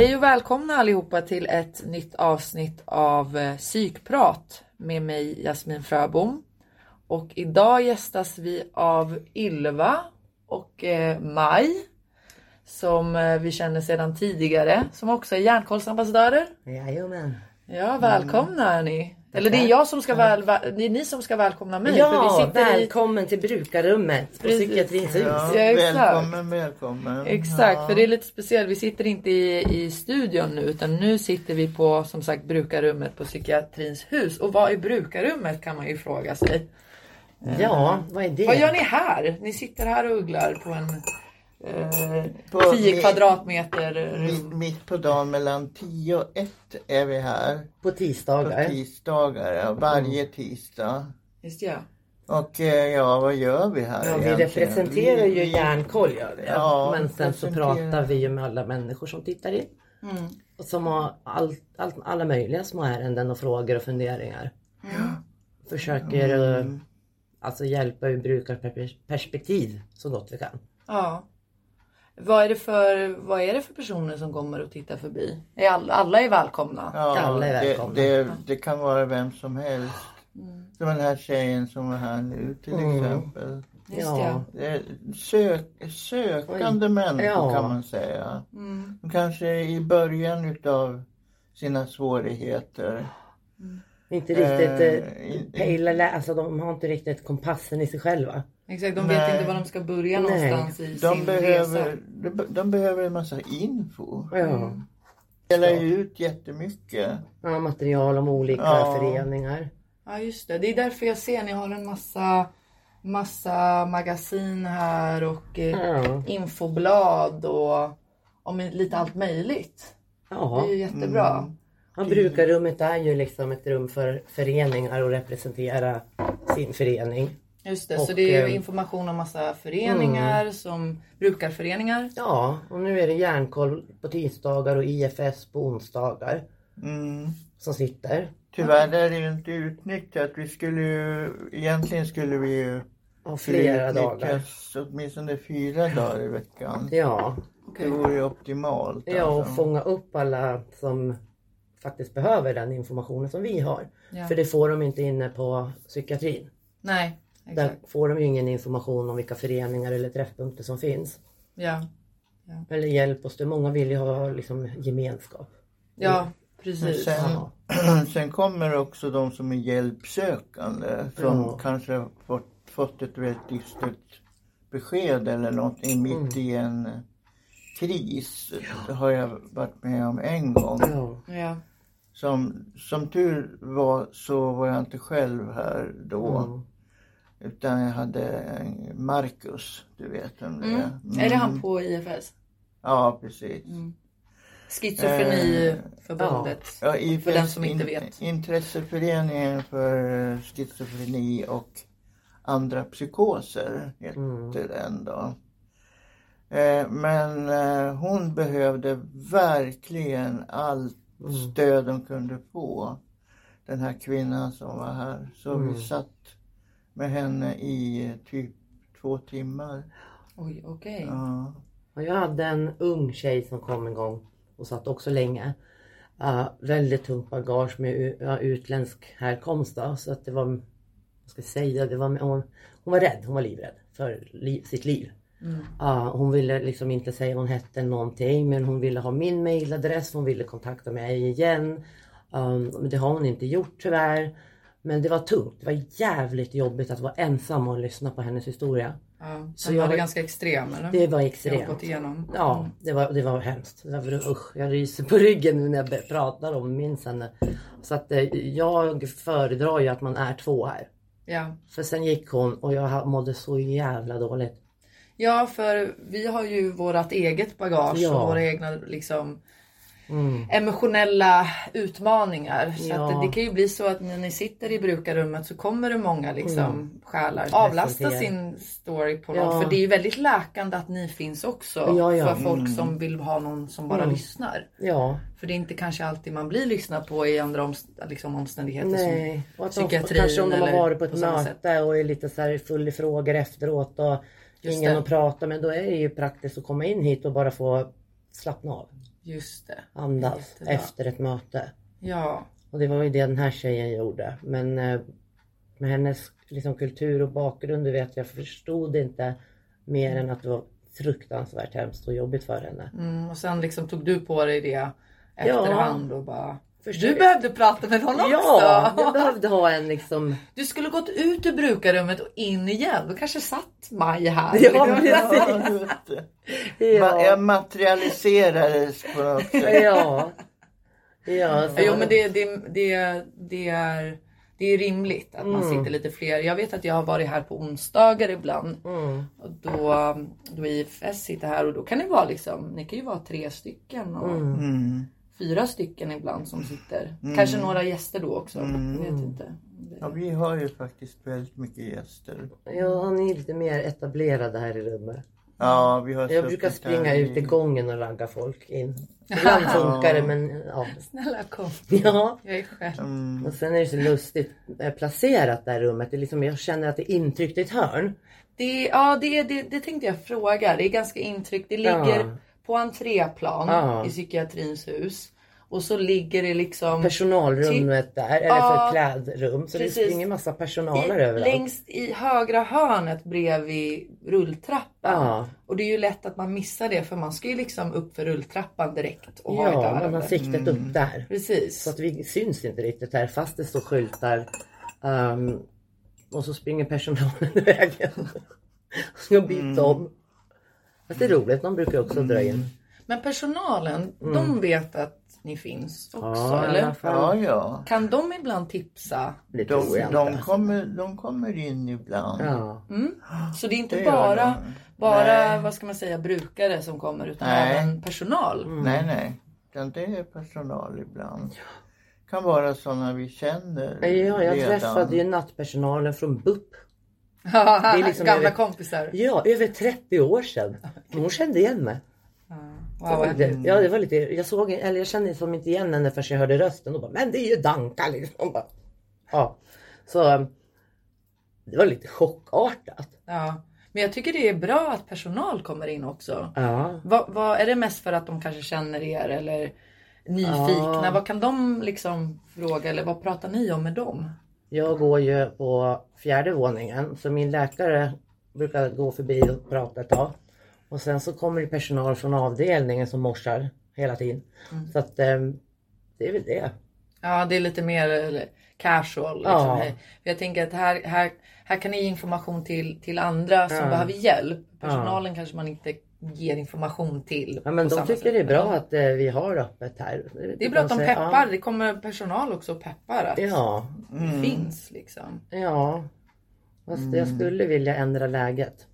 Hej och välkomna allihopa till ett nytt avsnitt av eh, Psykprat med mig Jasmin Fröbom. Och idag gästas vi av Ylva och eh, Maj som eh, vi känner sedan tidigare som också är Hjärnkollsambassadörer. Jajamän. Ja, välkomna är ni. Eller det är jag som ska väl, det är ni som ska välkomna mig. Ja, för vi sitter i, välkommen till brukarrummet på. Psykiatrins hus. Ja, välkommen, välkommen. Exakt, Ja. för det är lite speciellt. Vi sitter inte i, i studion nu utan nu sitter vi på som sagt brukarrummet på psykiatrins hus. Och vad är brukarrummet kan man ju fråga sig. Ja, vad är det? Vad gör ni här? Ni sitter här och ugglar på en eh, På 10 mi- kvadratmeter Mitt, rum. mitt på dagen mellan 10 och 1 är vi här. På På tisdagar. tisdagar, ja, varje tisdag. Just ja. Och eh, ja, vad gör vi här Ja, vi egentligen? representerar Vi- ju vi- Järnkoll gör vi. Ja, Men sen så pratar vi ju med alla människor som tittar in. Mm. Och som har all, all, alla möjliga små ärenden och frågor och funderingar. Försöker eh, alltså hjälpa ur brukarperspektiv så gott vi kan. ja. Vad är, det för, vad är det för personer som kommer och tittar förbi? Är alla, alla är välkomna? Ja, Alla är det, välkomna. det, det kan vara vem som helst. Mm. Som den här tjejen som är här nu till Mm. exempel. Ja. Det sök, sökande människor Ja. kan man säga. Mm. De kanske i början utav sina svårigheter. Inte riktigt Eh, eh, pejla, alltså de har inte riktigt kompassen i sig själva. Exakt, de vet Nej. inte var de ska börja Nej. någonstans i De sin behöver, resa. de, de behöver en massa info. Ja. Delar ju ut jättemycket. Ja, material om olika Ja. föreningar. Ja just det, det är därför jag ser ni har en massa massa magasin här och eh, Ja. infoblad och om lite allt möjligt. Det Ja. är ju jättebra. Ja, brukarrummet är ju liksom ett rum för föreningar och representera sin förening. Just det, så Och, det är ju eh, information om massa föreningar som brukarföreningar. Ja, och nu är det järnkoll på tisdagar och IFS på onsdagar Mm. som sitter. Tyvärr är det ju inte utnyttjat. Vi skulle ju, egentligen skulle vi ju skulle flera dagar. åtminstone fyra dagar i veckan. Ja, Det vore ju optimalt. ja och alltså. fånga upp alla som faktiskt behöver den informationen som vi har. Ja. För det får de inte inne på psykiatrin. Nej, Där exakt. får de ju ingen information om vilka föreningar eller träffpunkter som finns. Ja, Eller hjälp och stöd. Många vill ju ha liksom gemenskap. ja Men precis. sen, Ja. sen kommer också de som är hjälpsökande som Ja. kanske har fått, fått ett väldigt dystert besked eller någonting mitt Mm. i en kris. Det har jag varit med om en gång. Ja. Som, som tur var så var jag inte själv här då. Mm. Utan jag hade Marcus, du vet vem det är. mm. Är det han på IFS? Ja, precis. Mm. Schizofreniförbundet. Ja, i För den som inte vet. Intresseföreningen för eh, schizofreni och andra psykoser heter Mm. den då. Eh, Men eh, hon behövde verkligen allt Mm. stöd de kunde få. Den här kvinnan som var här. Så Mm. vi satt med henne i typ två timmar. Oj, okej. Ja. Och jag hade en ung tjej som kom en gång och satt också länge. Uh, väldigt tungt bagage med u- ja, utländsk härkomst. Då, så att det var, vad ska jag säga, det var, hon, hon var rädd, hon var livrädd för liv, sitt liv. Mm. Ja, hon ville liksom inte säga hon hette någonting men hon ville ha min mailadress, hon ville kontakta mig igen. Um, det har hon inte gjort tyvärr. Men det var tungt, det var jävligt jobbigt att vara ensam och lyssna på hennes historia. Ja. Så jag var ganska extrem eller? Det var extremt. gått igenom. Ja, det var, det var hemskt. Det var, usch, jag ryser på ryggen nu när jag pratar om minns henne. Så att eh, jag föredrar ju att man är två här. Ja. För sen gick hon och jag mådde så jävla dåligt. Ja, för vi har ju vårat eget bagage Ja. och våra egna liksom Mm. emotionella utmaningar. Så Ja. att det, det kan ju bli så att när ni sitter i brukarrummet så kommer det många liksom Mm. själar avlasta sin story på Ja. För det är ju väldigt läkande att ni finns också. Ja, ja. För folk Mm. som vill ha någon som bara Mm. lyssnar. Ja, För det är inte kanske alltid man blir lyssnad på i andra omst- liksom omständigheter. Som, nej. Och att de, psykiatrin kanske om de har varit på ett på möte och är lite så här full i frågor efteråt och Just ingen det. att prata med. Då är det ju praktiskt att komma in hit och bara få slappna av. Just det. andas Jättebra. efter ett möte. Ja. Och det var ju det den här tjejen gjorde. Men eh, med hennes liksom, kultur och bakgrund, du vet, jag förstod inte mer än att det var fruktansvärt hemskt och jobbigt för henne. Mm, och sen liksom tog du på dig det efterhand och bara... Förstår- Du behövde prata med någon också. Ja, jag behövde ha en liksom... Du skulle gått ut ur brukarrummet och in igen. Då kanske satt Maj här. Ja, Liksom. Ja, Jag materialiserades på något sätt. Ja. Ja, så- Jo men det, det, det, det, är, det är rimligt att man sitter lite fler. Jag vet att jag har varit här på onsdagar ibland. Mm. Och då, då IFS sitter här och då kan det vara liksom, ni kan ju vara tre stycken och Mm. Fyra stycken ibland som sitter. Kanske några gäster då också. Jag vet inte. Ja, vi har ju faktiskt väldigt mycket gäster. Ja, ni är lite mer etablerade här i rummet. Ja, vi har Jag brukar springa ut i gången och ragga folk in. Ibland funkar det men ja. Snälla kom. Ja. Jag är själv. Mm. Och sen är det så lustigt eh, placerat det här rummet. Det är liksom, jag känner att det är intryckt i ett hörn. Det, ja, det, det, det tänkte jag fråga. Det är ganska intryckt. Det ligger Ja. På entréplan Ja. i psykiatrins hus. Och så ligger det liksom Personalrummet där, eller Ja, för klädrum. Så precis. det springer massa personaler i, överallt. längst i högra hörnet bredvid rulltrappan. Ja. Och det är ju lätt att man missar det för man ska ju liksom upp för rulltrappan direkt och ha ett Ja, man har siktet upp där. Precis. Så att vi syns inte riktigt här fast det står skyltar. Ehm, och så springer personalen i vägen. Ska byta om. Fast det är roligt, de brukar också dra in. Men personalen, de vet att ni finns också Mm. Ja, i alla eller? fall. Ja, ja. Kan de ibland tipsa? Det De, de, kommer, de kommer in ibland. Ja. Så det är inte Det gör bara, de. bara Nej. vad ska man säga, brukare som kommer utan Nej. även personal. Nej, nej. Utan det är personal ibland. Kan vara sådana vi känner Ja, jag redan. träffade ju nattpersonalen från BUP. Ja, är liksom Gamla över- kompisar. Ja, över 30 år sedan. Men Hon kände igen mig. Wow, Det- häftigt. Ja, det var lite, jag såg, eller jag kände som inte igen henne förrän jag hörde rösten och bara, men det är ju Danka liksom. Bara, ja, så um, det var lite chockartat. ja. Men jag tycker det är bra att personal kommer in också. Ja, Vad, vad, är det mest för att de kanske känner er eller nyfikna? Ja. Vad kan de liksom fråga eller vad pratar ni om med dem? Jag går ju på fjärde våningen så min läkare brukar gå förbi och prata ett tag. Och sen så kommer det personal från avdelningen som morsar hela tiden. Så att um, det är väl det. Ja, det är lite mer casual. Liksom. Ja. Jag tänker att här, här, här kan ni ge information till, till andra som Ja. behöver hjälp. Personalen kanske man inte ger information till. Ja, men de tycker sätt. det är bra att eh, vi har öppet här. Det är bra att de peppar. Det kommer personal också och peppar att Ja, det finns. Liksom. ja. Fast jag skulle vilja ändra läget.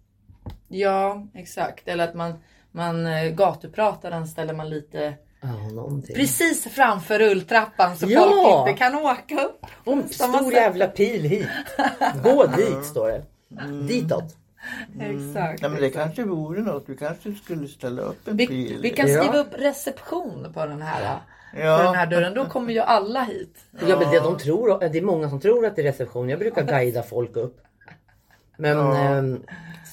Ja, exakt. Eller att man, man eh, gatuprataren ställer man lite Ja, precis framför rulltrappan så Ja! folk inte kan åka upp. Samma stor jävla pil hit. Gå dit står det. Ditåt. Exakt. Ja, men det exakt. kanske vore något. Vi kanske skulle ställa upp en Vi, pil. vi kan Ja. skriva upp reception på den här, på Ja. den här dörren. Då kommer ju alla hit. Ja, men det, de tror, det är många som tror att det är reception. Jag brukar guida folk upp. Men ehm,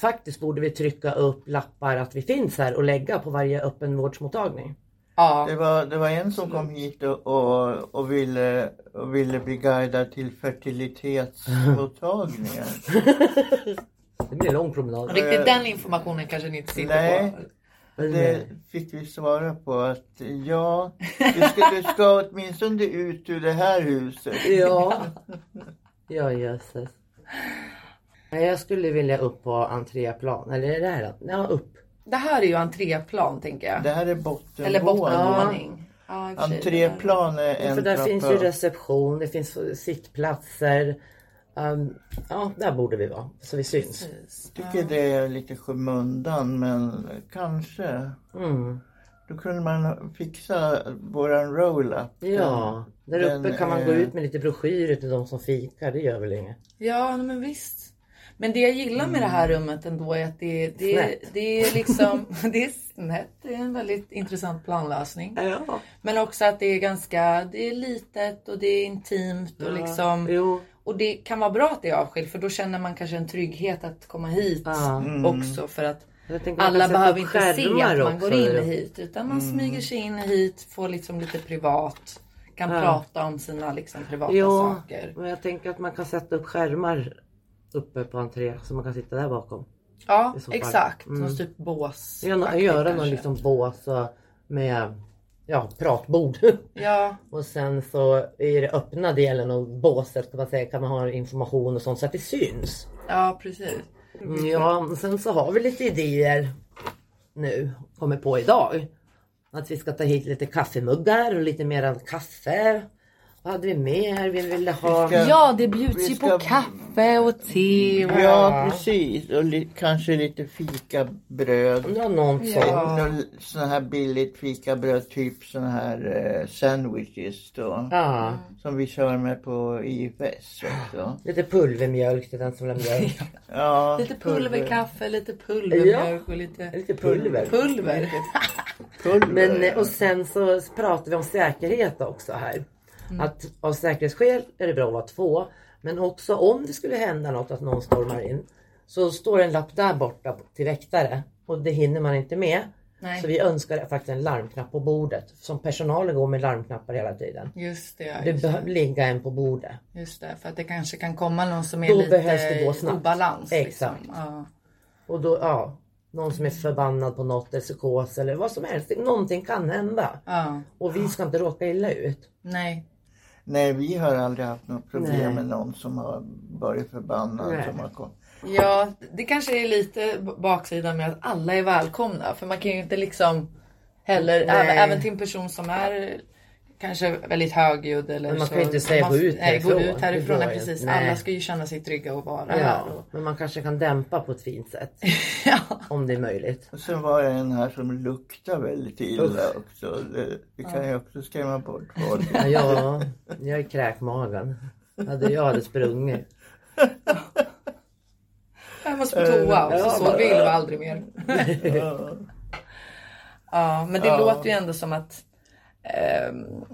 faktiskt borde vi trycka upp lappar att vi finns här och lägga på varje öppenvårdsmottagning. Ja, Det var, det var en som kom hit och, och, och, ville, och ville bli guidad till fertilitetsmottagningen. Det blir en lång promenad. riktigt den informationen kanske ni inte sitter Nej. på. Det fick vi svara på att ja, du ska, du ska åtminstone ut ur det här huset. Ja. Ja, jösses. Jag skulle vilja upp på entréplan. Eller är det här då? Ja, upp. Det här är ju entréplan tänker jag. Det här är Eller bottenvåningen. bottenvåning. Ja, Entréplan är en För där trappa finns ju reception, det finns sittplatser. Um, ja, där borde vi vara. Så vi syns. Precis. tycker det är lite skymundan men kanske. Mm. Då kunde man fixa våran roll-up. Ja, där Den uppe kan man är- gå ut med lite broschyrer till de som fikar. Det gör väl inget. Ja, men visst. Men det jag gillar med det här rummet ändå är att det, det, Snett. det är liksom, det är snett. Det är en väldigt intressant planlösning. Ja. Men också att det är ganska, det är litet och det är intimt och liksom. Jo. Och det kan vara bra att det är avskilt för då känner man kanske en trygghet att komma hit. Mm. också för att alla behöver inte se att man också, går in eller? hit utan man smyger sig in hit, får liksom lite privat. Kan Ja. prata om sina liksom privata Ja, saker. men jag tänker att man kan sätta upp skärmar uppe på entré så man kan sitta där bakom. Ja exakt, Mm. någon typ bås. Göra, göra någon liksom bås med ja, pratbord. Ja, och sen så i den öppna delen av båset kan man säga kan man ha information och sånt så att det syns. ja precis. Mm, Ja, sen så har vi lite idéer nu, kommer på idag. Att vi ska ta hit lite kaffemuggar och lite mera kaffe. Hade vi mer? Vi ville ha... Vi ska- Ja, det bjuds ju ska- på kaffe och te. Och... Ja, precis. Och li- kanske lite fikabröd. Ja, något Ja. sånt. Här billigt fikabröd, typ sån här eh, sandwiches då. Ja. Som vi kör med på IFS också. Lite pulvermjölk till den som vill ha mjölk. Ja, Lite pulverkaffe, lite pulvermjölk och lite Lite pulver. pulver. Pulver. Men, eh, och sen så pratar vi om säkerhet också här. Att av säkerhetsskäl är det bra att vara två. Men också om det skulle hända något att någon stormar in. Så står en lapp där borta till väktare. Och det hinner man inte med. Nej. Så vi önskar faktiskt en larmknapp på bordet. Som personalen går med larmknappar hela tiden. Just det, ja, just det. behöver ligga en på bordet. Just det, för att det kanske kan komma någon som är Då lite behövs det gå snabbt. obalans. Exakt. Liksom. Ja. Och då, ja. Någon som är förbannad på något, eller psykos eller vad som helst. Någonting kan hända. ja, Och vi ska inte råka illa ut. nej. Nej, vi har aldrig haft något problem Nej. med någon som har varit förbannad. Nej. Som har kom... Ja, det kanske är lite baksidan med att alla är välkomna. För man kan ju inte liksom heller, Nej. även, även till en person som är kanske väldigt högljudd eller Men man så. kan ju inte säga, man- gå ut nej, gå härifrån. ut härifrån. Nej, precis. Nej. Alla ska ju känna sig trygga och vara här. Ja, Och, men man kanske kan dämpa på ett fint sätt. ja. Om det är möjligt. Och sen var det en här som luktar väldigt illa också. Det, det kan ju också skrämma bort folk. Ja, ja jag är kräkmagen. Hade jag hade sprungit. Jag måste på toa och så Ja, såg bara- vi Ylva aldrig mer. Ja. Ja, men det Ja. låter ju ändå som att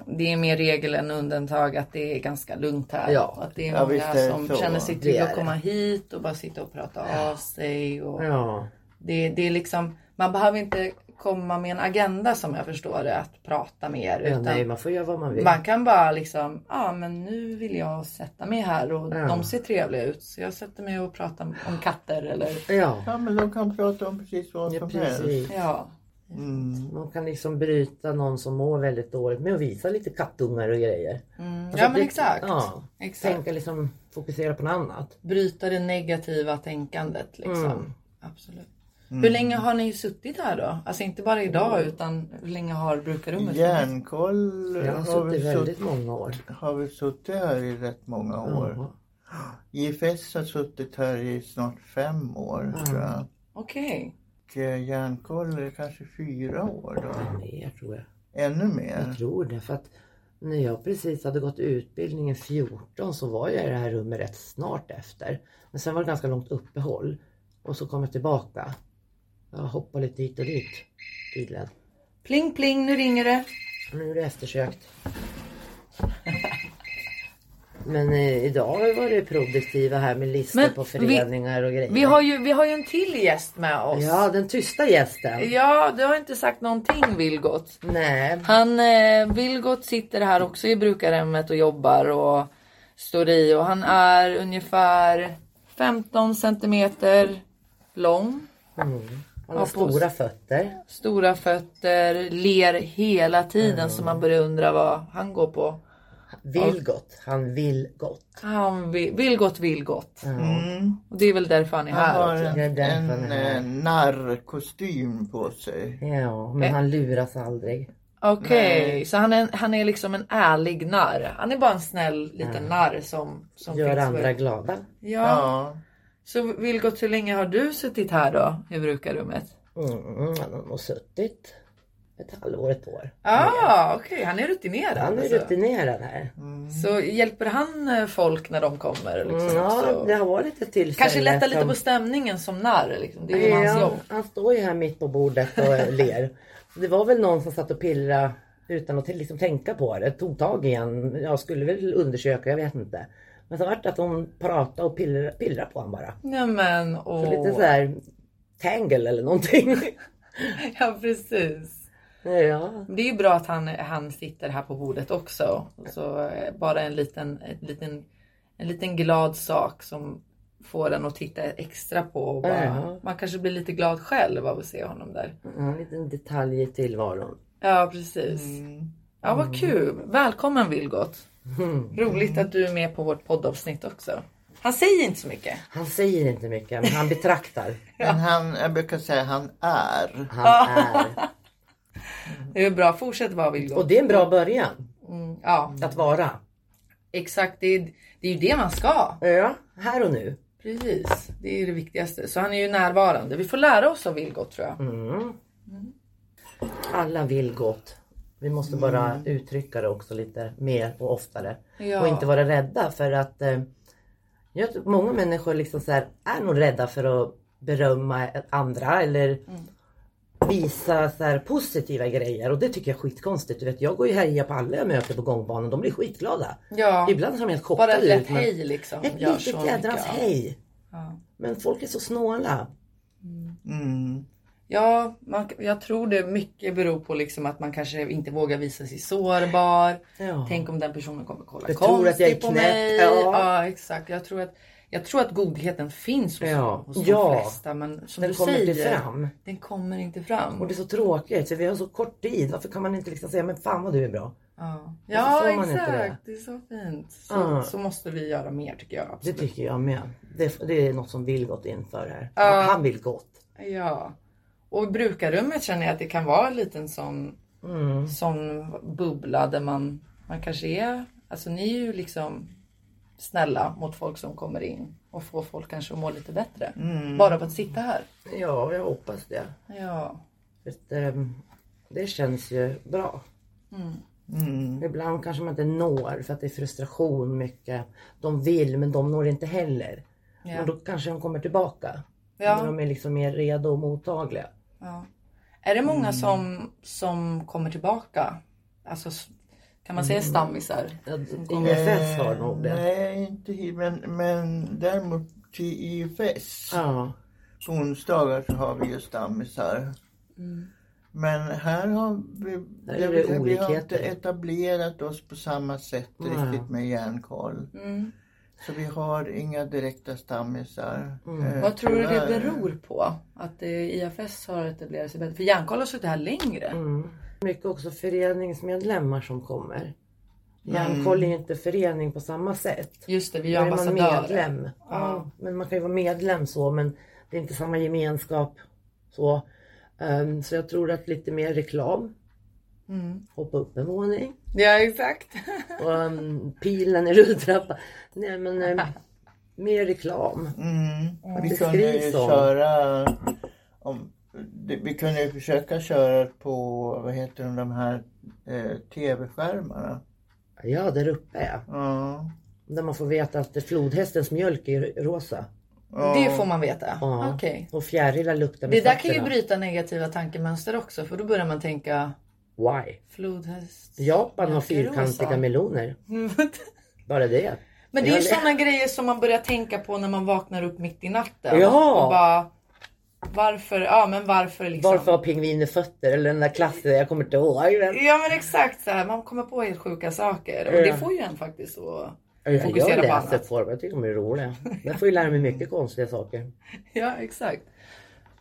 det är mer regel än undantag att det är ganska lugnt här. Ja. Att det är Ja, många visst är det som så. känner sig Det trygga att det. komma hit och bara sitta och prata av sig. Och Ja, det, det är liksom, man behöver inte komma med en agenda som jag förstår det, att prata mer. ja Utan nej man får göra vad man vill. man kan bara liksom, ja men nu vill jag sätta mig här och Ja. de ser trevliga ut. Så jag sätter mig och pratar om katter eller Ja, ja, men de kan prata om precis vad ja som helst. precis. ja. Mm. Man kan liksom bryta någon som mår väldigt dåligt med att visa lite kattungar och grejer. Mm. Alltså, ja men det- exakt. Ja, exakt. tänka liksom fokusera på något annat. bryta det negativa tänkandet liksom. Mm. Absolut. Hur länge har ni suttit här då? Alltså inte bara idag utan hur länge har brukarrummet? Järnkoll har har, vi suttit väldigt många år. har vi suttit här i rätt många år. Ja. IFS har suttit här i snart fem år tror jag. Okej. Och eh, Järnkoll är kanske fyra år då. Mer tror jag. Ännu mer. Jag tror det. För att när jag precis hade gått utbildningen 14 så var jag i det här rummet rätt snart efter. Men sen var det ganska långt uppehåll. Och så kom jag tillbaka. Jag hoppade lite hit och dit tydligen. Pling pling, nu ringer det. Nu är det eftersökt. Men eh, idag har vi varit produktiva här med listor Men på vi- föreningar och grejer. Vi har ju, vi har ju en till gäst med oss. Ja, den tysta gästen. Ja, du har inte sagt någonting Vilgot. Nej. Han, eh, Vilgot sitter här också i brukarhemmet och jobbar och står i och han är ungefär 15 centimeter lång. Mm. Han har stora fötter. Stora fötter, ler hela tiden så man börjar undra vad han går på. Vill gott. Han vill gott. Han vill, vill gott, vill gott. Mm. Och det är väl därför han är Han här har också. en, en han här. eh, narrkostym på sig. Ja, men Eh. han luras aldrig. Okej, Nej. så han är, han är liksom en ärlig narr. Han är bara en snäll liten narr som, som Gör andra för- glada. Ja. Ja. Så Vilgot, hur länge har du suttit här då i brukarrummet? Mm, han har nog suttit ett halvår, ett år. Ja, ah, okej, han är rutinerad. Han är alltså. rutinerad här. Så hjälper han eh, folk när de kommer? Liksom, Mm, ja, så. det har varit ett tillfälle. Kanske lätta lite som- på stämningen som narr. Liksom. Det är ju hans Ja, jobb. han står ju här mitt på bordet och ler. Det var väl någon som satt och pillrade utan att liksom tänka på det. Tog tag i en. Jag skulle väl undersöka, jag vet inte. Men så vart det att hon pratade och pillrade, pillrade på honom bara. Nej men Så åh. lite så här tangle eller någonting. Ja precis. Ja. Det är ju bra att han, han sitter här på bordet också. Så eh, bara en liten, en liten, en liten glad sak som får en att titta extra på. Och bara, Ja. Man kanske blir lite glad själv av att se honom där. En liten detalj i tillvaron. Ja precis. Ja vad kul. Välkommen Vilgot. Roligt att du är med på vårt poddavsnitt också. Han säger inte så mycket. Han säger inte mycket men han betraktar. Men han, jag brukar säga han är. Han är. Det är bra. Fortsätt vara Vilgot. Och det är en bra början. Mm, ja Att vara. exakt. Det är, det är ju det man ska. Ja, här och nu. Precis. Det är det viktigaste. Så han är ju närvarande. Vi får lära oss av Vilgot tror jag. Mm. Alla vill gott. Vi måste bara uttrycka det också lite mer och oftare. Ja. Och inte vara rädda för att eh, många människor liksom här, är nog rädda för att berömma andra eller visa så här positiva grejer och det tycker jag är skitkonstigt. Du vet, jag går ju här på alla jag möter på gångbanan. De blir skitglada. Ja. Ibland ser de helt Bara ett chockade ut. men- hej liksom. Ett litet jädrans hej. Ja. Men folk är så snåla. Mm. Ja, man, jag tror det mycket beror på liksom att man kanske inte vågar visa sig sårbar. Ja. Tänk om den personen kommer kolla Jag tror att jag är konstigt på knäpp. mig. Ja. Ja. exakt. Jag tror att, jag tror att godheten finns hos, Ja. hos de Ja. flesta. Men som Den du kommer säger, inte fram. den kommer inte fram. Och det är så tråkigt för vi har så kort tid. Varför kan man inte liksom säga men fan vad du är bra? Ja, ja exakt. Det. är så fint. Så, Ja. så måste vi göra mer tycker jag. Det Absolut. tycker jag med. Det, det är något som vill gått inför här. Ja. Han vill gott. Ja. Och brukarrummet känner jag att det kan vara en liten sån, Mm. sån bubbla där man, man kanske är, alltså ni är ju liksom snälla mot folk som kommer in och får folk kanske att må lite bättre. Bara av att sitta här. Ja, jag hoppas det. Ja. För ehm, det känns ju bra. Mm. Ibland kanske man inte når för att det är frustration mycket. De vill men de når inte heller. Ja. Men då kanske de kommer tillbaka. Ja. När de är liksom mer redo och mottagliga. ja. Är det många som, som kommer tillbaka? Alltså, kan man säga stammisar? Ja, Som kommer- IFS har nog det. Nej, inte hit, men, men däremot till IFS. Ja. På onsdagar så har vi ju stammisar. Men här har vi, Där är det vi, vi har inte etablerat oss på samma sätt Nej. riktigt med järnkoll. Mm. Så vi har inga direkta stammisar. Eh, Vad tror du det beror på? Att eh, IFS har etablerat sig bättre? För Järnkoll har suttit här längre. Mm. Mycket också föreningsmedlemmar som kommer. Järnkoll är ju inte förening på samma sätt. Just det, vi är är man ambassadörer. medlem. Ja, men man kan ju vara medlem så men det är inte samma gemenskap. Så, Ehm, så jag tror att lite mer reklam. Mm. Hoppa upp en våning. Ja exakt. Och um, pilen i rulltrappan. Nej men ehm, mer reklam. Mm. Vi det kunde ju om. köra om, Vi kunde ju försöka köra på, vad heter de, de här eh, tv-skärmarna. Ja där uppe ja. Ja. Där man får veta att flodhästens mjölk är rosa. Ja. Det får man veta. Ja. Okej. Och fjärilar luktar med Det där kan ju bryta negativa tankemönster också för då börjar man tänka Why? flodhäst. Japan har fyrkantiga rosa. meloner. Bara det. Men det är ju sådana grejer som man börjar tänka på när man vaknar upp mitt i natten. Ja. Och bara, varför, ja men varför liksom. Varför har pingviner fötter? Eller den där klassen, jag kommer inte ihåg. den. Ja men exakt så här, man kommer på helt sjuka saker. Och det får ju en faktiskt att Jag, fokusera jag på annat. dem, jag tycker de är roliga. Jag får ju lära mig mycket konstiga saker. Ja exakt.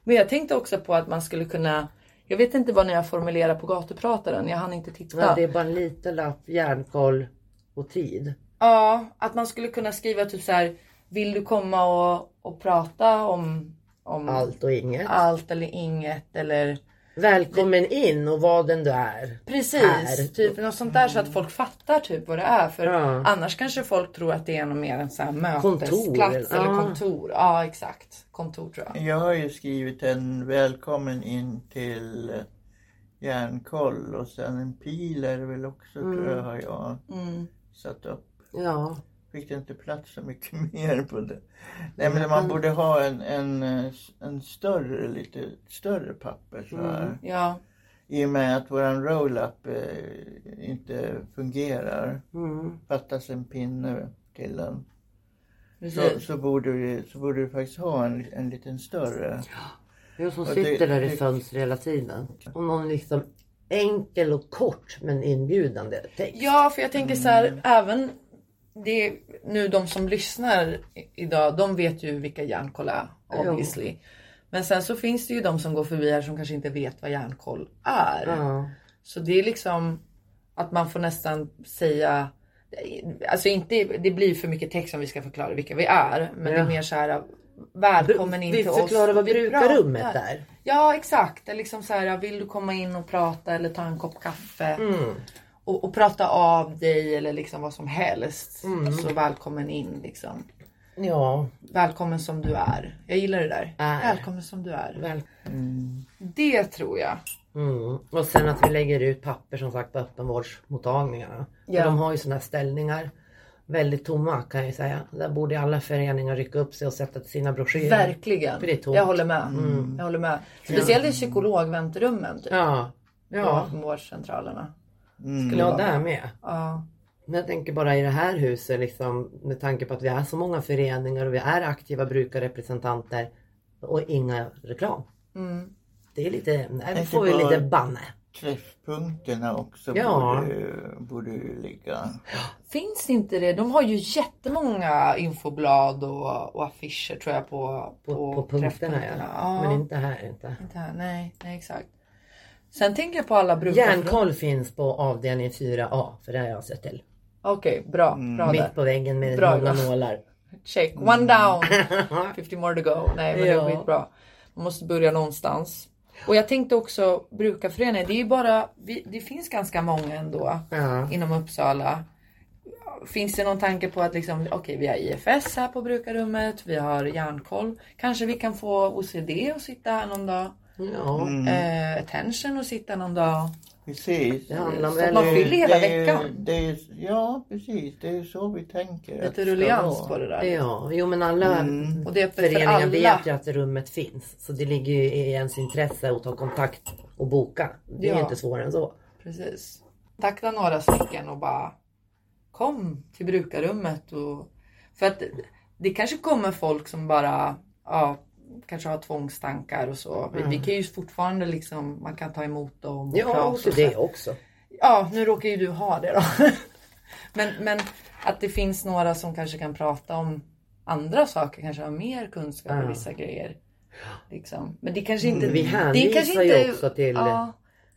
Men jag tänkte också på att man skulle kunna jag vet inte vad ni har formulerat på gatuprataren. Jag hann inte titta. Men det är bara en liten lapp, järnkoll och tid. Ja, att man skulle kunna skriva typ så här. Vill du komma och, och prata om, om Allt och inget. allt eller inget eller Välkommen in och vad den du är. Precis, Här. typ något sånt där så att folk fattar typ vad det är. För Ja. annars kanske folk tror att det är något mer en sån här Kontor, mötesplats eller ja. kontor. Ja exakt, kontor tror jag. Jag har ju skrivit en välkommen in till järnkoll och sen en pil är det väl också tror jag har jag Mm. satt upp. Ja. Fick det inte plats så mycket mer på det. Nej men man borde ha en, en, en större, lite större papper så här. Ja, I och med att våran roll-up eh, inte fungerar. Mm. Fattas en pinne till den. Så, så, borde vi, så borde vi faktiskt ha en, en liten större. Jag som Och det- sitter där i fönstret hela tiden. Och någon liksom enkel och kort men inbjudande text. Ja, för jag tänker så här, även det, nu de som lyssnar idag, de vet ju vilka järnkoll är obviously. Men sen så finns det ju de som går förbi här som kanske inte vet vad järnkoll är. Ja. Så det är liksom att man får nästan säga Alltså inte, det blir för mycket text om vi ska förklara vilka vi är. Men det Ja. är mer så här Välkommen in Vi till oss. förklarar vad Vi brukarrummet är. Ja exakt. Det är liksom så här, vill du komma in och prata eller ta en kopp kaffe. Mm. Och, och prata av dig eller liksom vad som helst. Mm. Så välkommen in liksom. Ja, Välkommen som du är. Jag gillar det där. Är. Välkommen som du är. väl. Det tror jag. Mm. Och sen att vi lägger ut papper som sagt på öppenvårdsmottagningarna. Ja. Och de har ju sådana ställningar. Väldigt tomma kan jag ju säga. Där borde alla föreningar rycka upp sig och sätta sina broschyrer. Verkligen. För det är tomt. Jag håller med. Jag håller med. Speciellt i psykologväntrummen. Typ. Ja, ja. På vårdcentralerna. Mm. ja där med. Ja. Men jag tänker bara i det här huset liksom med tanke på att vi är så många föreningar och vi är aktiva brukarrepresentanter och inga reklam. Mm. Det är lite, nej, Inte får vi lite banne. Träffpunkterna också Ja. borde, borde ju ligga. Finns inte det? De har ju jättemånga infoblad och, och affischer tror jag på, På, på, punkterna träffpunkterna. ja. Men inte här inte. Inte här, nej, nej exakt. Sen tänker jag på alla brukar... Järnkoll finns på avdelning 4A för det har jag sett till. Okej, bra. Bra där. Mitt på väggen med Bra, många bra. nålar. Check. One down. 50 more to go. Nej men det Ja. är skitbra. Man måste börja någonstans. Och jag tänkte också brukarföreningen. Det är ju bara, vi, det finns ganska många ändå Ja. inom Uppsala. Finns det någon tanke på att liksom, okej vi har IFS här på brukarrummet, vi har järnkoll. Kanske vi kan få OCD att sitta här någon dag. Ja. Eh, attention att sitta någon dag. Precis. Det handlar man fyller hela Det veckan. Det ja precis, det är så vi tänker. att Lite rullians på det där. Ja, jo men alla Mm. Och det är föreningar alla. vet ju att rummet finns. Så det ligger ju i ens intresse att ta kontakt och boka. Det är Ja. inte svårare än så. Precis. Takta några stycken och bara kom till brukarrummet. Och, för att det kanske kommer folk som bara ja, kanske har tvångstankar och så. Vi, vi kan ju fortfarande liksom, man kan ta emot dem och Ja, och det så. också. Ja, nu råkar ju du ha det då. men, men att det finns några som kanske kan prata om andra saker, kanske har mer kunskap Ja. om vissa grejer. Liksom. Men det kanske inte... Vi det hänvisar kanske ju inte- också till Ja.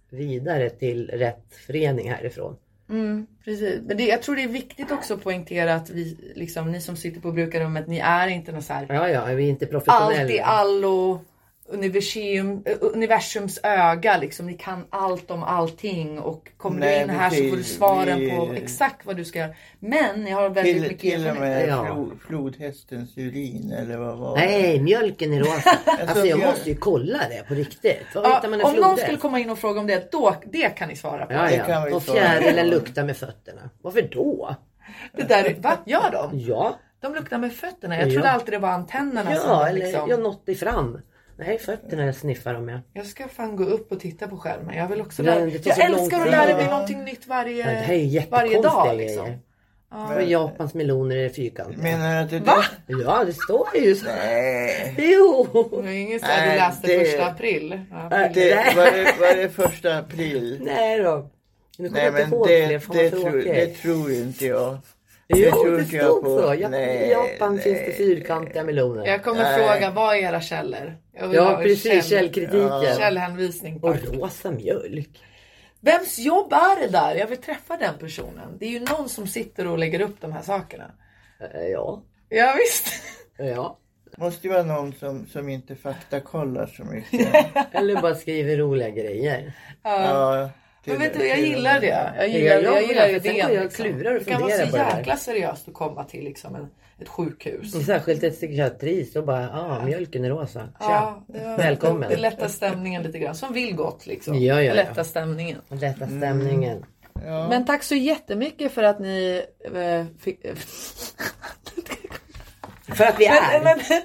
vidare till rätt förening härifrån. Mm, precis. Men det, jag tror det är viktigt också att poängtera att vi, liksom, ni som sitter på brukarrummet, ni är inte någon så här Ja, ja, vi är inte allt professionella. i allo, universum, eh, universums öga. Liksom. Ni kan allt om allting och kommer Nej, du in här så får du svaren Vi- på exakt vad du ska göra. Men ni har väldigt Till, mycket till och med Ja. flo, flodhästens urin eller vad var det? Nej, mjölken är rosa. Alltså jag måste ju kolla det på riktigt. Ja, om någon skulle komma in och fråga om det, då, det kan ni svara på. Ja, ja. Och fjärilen luktar med fötterna. Varför då? Det där, va? Gör de? Ja, De luktar med fötterna. Jag Ja. trodde alltid det var antennerna som ja var eller liksom... jag nått i fram. Nej, fötterna sniffar de med. Jag ska fan gå upp och titta på skärmen. Jag vill också lära det tar Jag älskar att lära mig någonting nytt varje, det här är varje dag. Liksom. grejer. Ja. Och Japans meloner är fyrkantiga. Menar du att det Va? Ja, det står ju så. Nej. Jo! Det är inget så här du läste det- första april. April. Det, var, det, var det första april? Nej då. Nu kommer Nej jag men inte ihåg det, det, tror, tråkigt. det tror inte jag. Jo, tror det stod på. så. Ja, Nej, I Japan nej. finns det fyrkantiga meloner. Jag kommer Nej. fråga, vad är era källor? Ja, precis. käll- Källkritiken. Ja. Källhänvisning. Och rosa mjölk. Vems jobb är det där? Jag vill träffa den personen. Det är ju någon som sitter och lägger upp de här sakerna. Eh, Ja. Ja, visst. Ja. måste ju vara någon som, som inte faktakollar så mycket. Eller bara skriver roliga grejer. ja, till- Men vet du, jag gillar det. Jag Ja, gillar, jag jag gillar idén. jag och liksom. klurar och det kan vara så det jäkla seriöst att komma till liksom en, ett sjukhus. Särskilt ett psykiatri så bara, ja ah, mjölken är rosa. Ja, det var- Välkommen. Det lättar stämningen lite grann. Som vill gott liksom. Ja, ja, ja. Lätta stämningen. Lätta stämningen. Ja. Men tack så jättemycket för att ni eh, fick... För att vi är. men, men,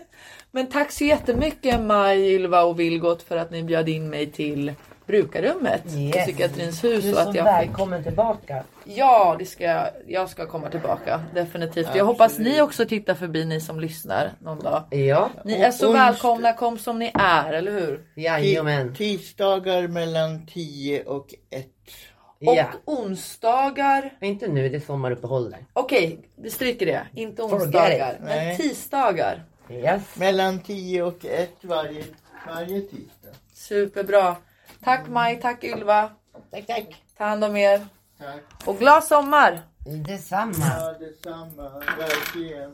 men tack så jättemycket Maj, Ylva och Vilgot för att ni bjöd in mig till brukarrummet på Yes. psykiatrins Du hus. är Och så att jag fick... välkommen tillbaka. Ja, det ska jag. Jag ska komma tillbaka definitivt. Jag hoppas ni också tittar förbi ni som lyssnar någon dag. Ja, Ni är så välkomna, kom som ni är, eller hur? jajamän. Tisdagar mellan 10 och 1. Och Ja. onsdagar. Inte nu, det är sommaruppehåll där. Okej, vi stryker det. Inte onsdagar, men tisdagar. Yes. Mellan 10 och 1 varje, varje tisdag. Superbra. Tack Maj, tack Ylva. Tack, tack. Ta hand om er. Tack. Och glad sommar! Detsamma. Ja, detsamma. Verkligen.